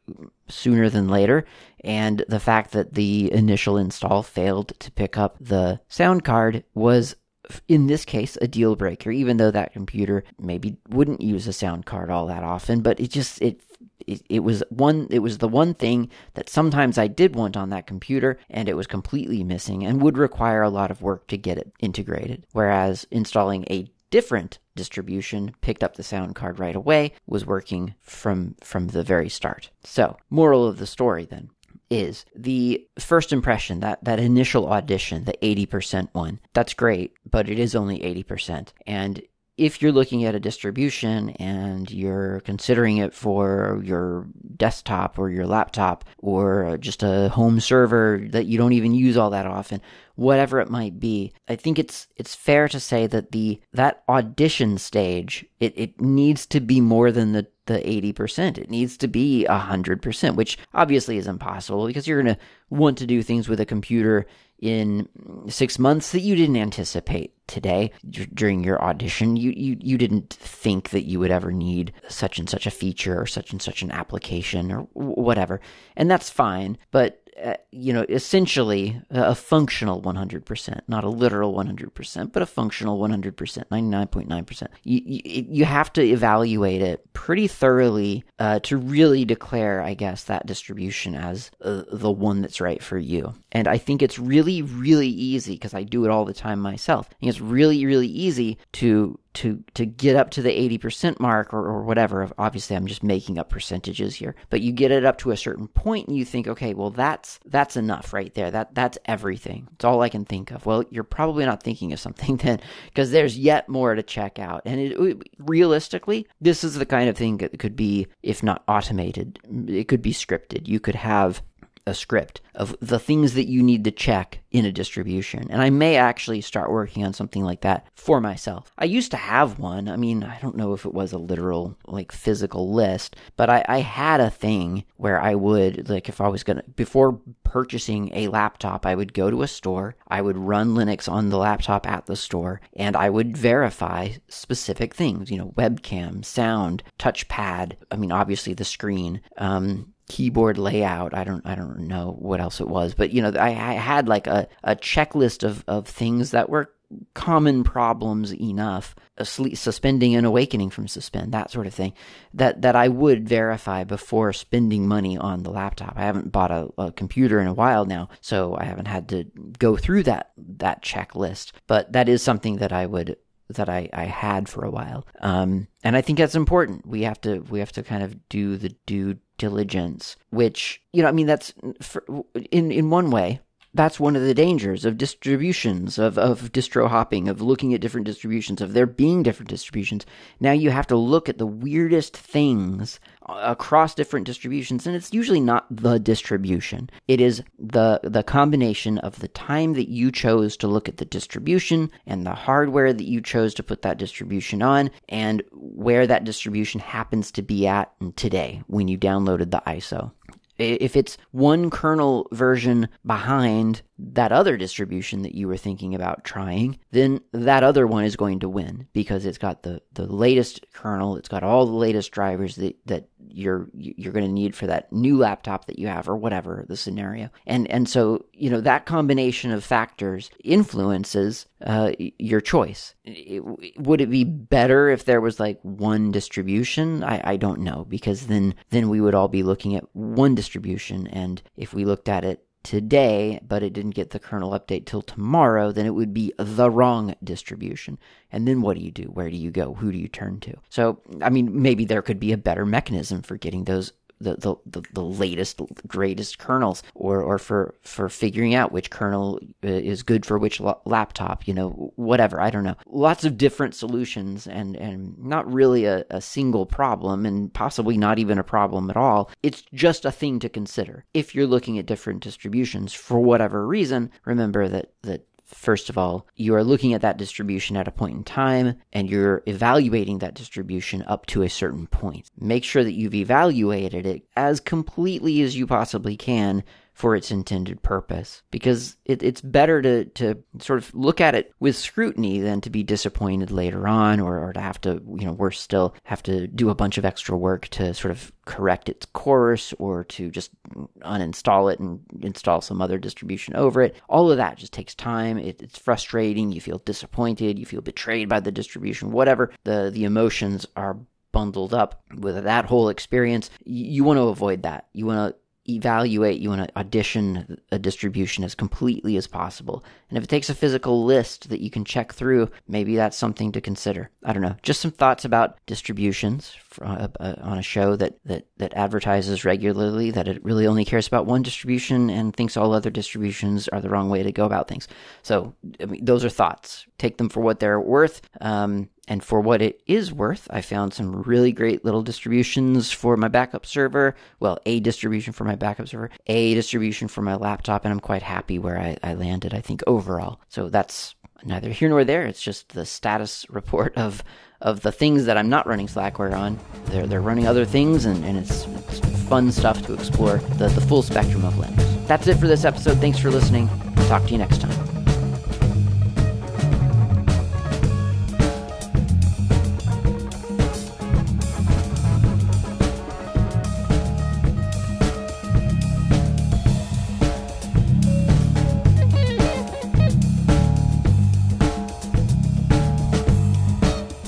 Speaker 1: sooner than later. And the fact that the initial install failed to pick up the sound card was in this case a deal breaker even though that computer maybe wouldn't use a sound card all that often but it just it it, it was one it was the one thing that sometimes I did want on that computer and it was completely missing and would require a lot of work to get it integrated. Whereas installing a different distribution picked up the sound card right away was working from from the very start. So moral of the story then is the first impression that that initial audition the 80% one. That's great but it is only 80% and if you're looking at a distribution and you're considering it for your desktop or your laptop or just a home server that you don't even use all that often, whatever it might be, I think it's it's fair to say that the that audition stage it, it needs to be more than the the 80%. It needs to be 100%, which obviously is impossible because you're going to want to do things with a computer in six months that you didn't anticipate today during your audition. You, you, you didn't think that you would ever need such and such a feature or such and such an application or whatever. And that's fine. But uh, you know, essentially a functional 100%, not a literal 100%, but a functional 100%, 99.9%. You, you, you have to evaluate it pretty thoroughly uh, to really declare, I guess, that distribution as uh, the one that's right for you. And I think it's really, really easy because I do it all the time myself. I think it's really, really easy to to to get up to the 80% mark or, or whatever. Obviously i'm just making up percentages here but you get it up to a certain point and you think okay well that's that's enough right there. That that's everything. It's all i can think of. Well you're probably not thinking of something *laughs* then because there's yet more to check out. And it, realistically this is the kind of thing that could be if not automated it could be scripted. You could have a script of the things that you need to check in a distribution. And I may actually start working on something like that for myself. I used to have one. I mean, I don't know if it was a literal, like, physical list, but I, I had a thing where I would, like, if I was going to, before purchasing a laptop, I would go to a store, I would run Linux on the laptop at the store, and I would verify specific things, you know, webcam, sound, touchpad, I mean, obviously the screen, um, keyboard layout. I don't I don't know what else it was, but you know I, I had like a, a checklist of, of things that were common problems enough asleep, suspending and awakening from suspend that sort of thing that that I would verify before spending money on the laptop I haven't bought a, a, computer in a while now so I haven't had to go through that that checklist but that is something that I would that I, I had for a while. Um, and I think that's important. We have to we have to kind of do the due diligence, which you know, I mean, that's for, in in one way that's one of the dangers of distributions, of, of distro hopping, of looking at different distributions, of there being different distributions. Now you have to look at the weirdest things across different distributions, and it's usually not the distribution. It is the the combination of the time that you chose to look at the distribution and the hardware that you chose to put that distribution on, and where that distribution happens to be at today when you downloaded the ISO if it's one kernel version behind that other distribution that you were thinking about trying, then that other one is going to win because it's got the, the latest kernel, it's got all the latest drivers that, that you're you're going to need for that new laptop that you have or whatever the scenario. And and so, you know, that combination of factors influences uh, your choice. It, would it be better if there was like one distribution? I, I don't know because then then we would all be looking at one distribution and if we looked at it today, but it didn't get the kernel update till tomorrow, then it would be the wrong distribution. And then what do you do? Where do you go? Who do you turn to? So, I mean, maybe there could be a better mechanism for getting those the, the, the, the, latest, greatest kernels, or, or for, for figuring out which kernel uh, is good for which laptop, you know, whatever. I don't know. Lots of different solutions and, and not really a, a single problem and possibly not even a problem at all. It's just a thing to consider. If you're looking at different distributions for whatever reason, remember that, that First of all, you are looking at that distribution at a point in time and you're evaluating that distribution up to a certain point. Make sure that you've evaluated it as completely as you possibly can for its intended purpose because it, it's better to, to sort of look at it with scrutiny than to be disappointed later on or, or to have to, you know, worse still, have to do a bunch of extra work to sort of correct its course or to just uninstall it and install some other distribution over it. All of that just takes time. It, it's frustrating. You feel disappointed. You feel betrayed by the distribution, whatever the, the emotions are bundled up with that whole experience. You, you want to avoid that. You want to evaluate, you to audition a distribution as completely as possible. And if it takes a physical list that you can check through, maybe that's something to consider. I don't know. Just some thoughts about distributions for, uh, uh, on a show that, that, that advertises regularly, that it really only cares about one distribution and thinks all other distributions are the wrong way to go about things. So, I mean, those are thoughts. Take them for what they're worth. Um, and for what it is worth, I found some really great little distributions for my backup server. Well, a distribution for my backup server, a distribution for my laptop, and I'm quite happy where I, I landed, I think, overall. So that's neither here nor there. It's just the status report of of the things that I'm not running Slackware on. They're, they're running other things, and, and it's, it's fun stuff to explore the, the full spectrum of Linux. That's it for this episode. Thanks for listening. Talk to you next time.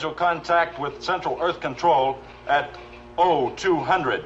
Speaker 2: Schedule contact with Central Earth Control at 0200.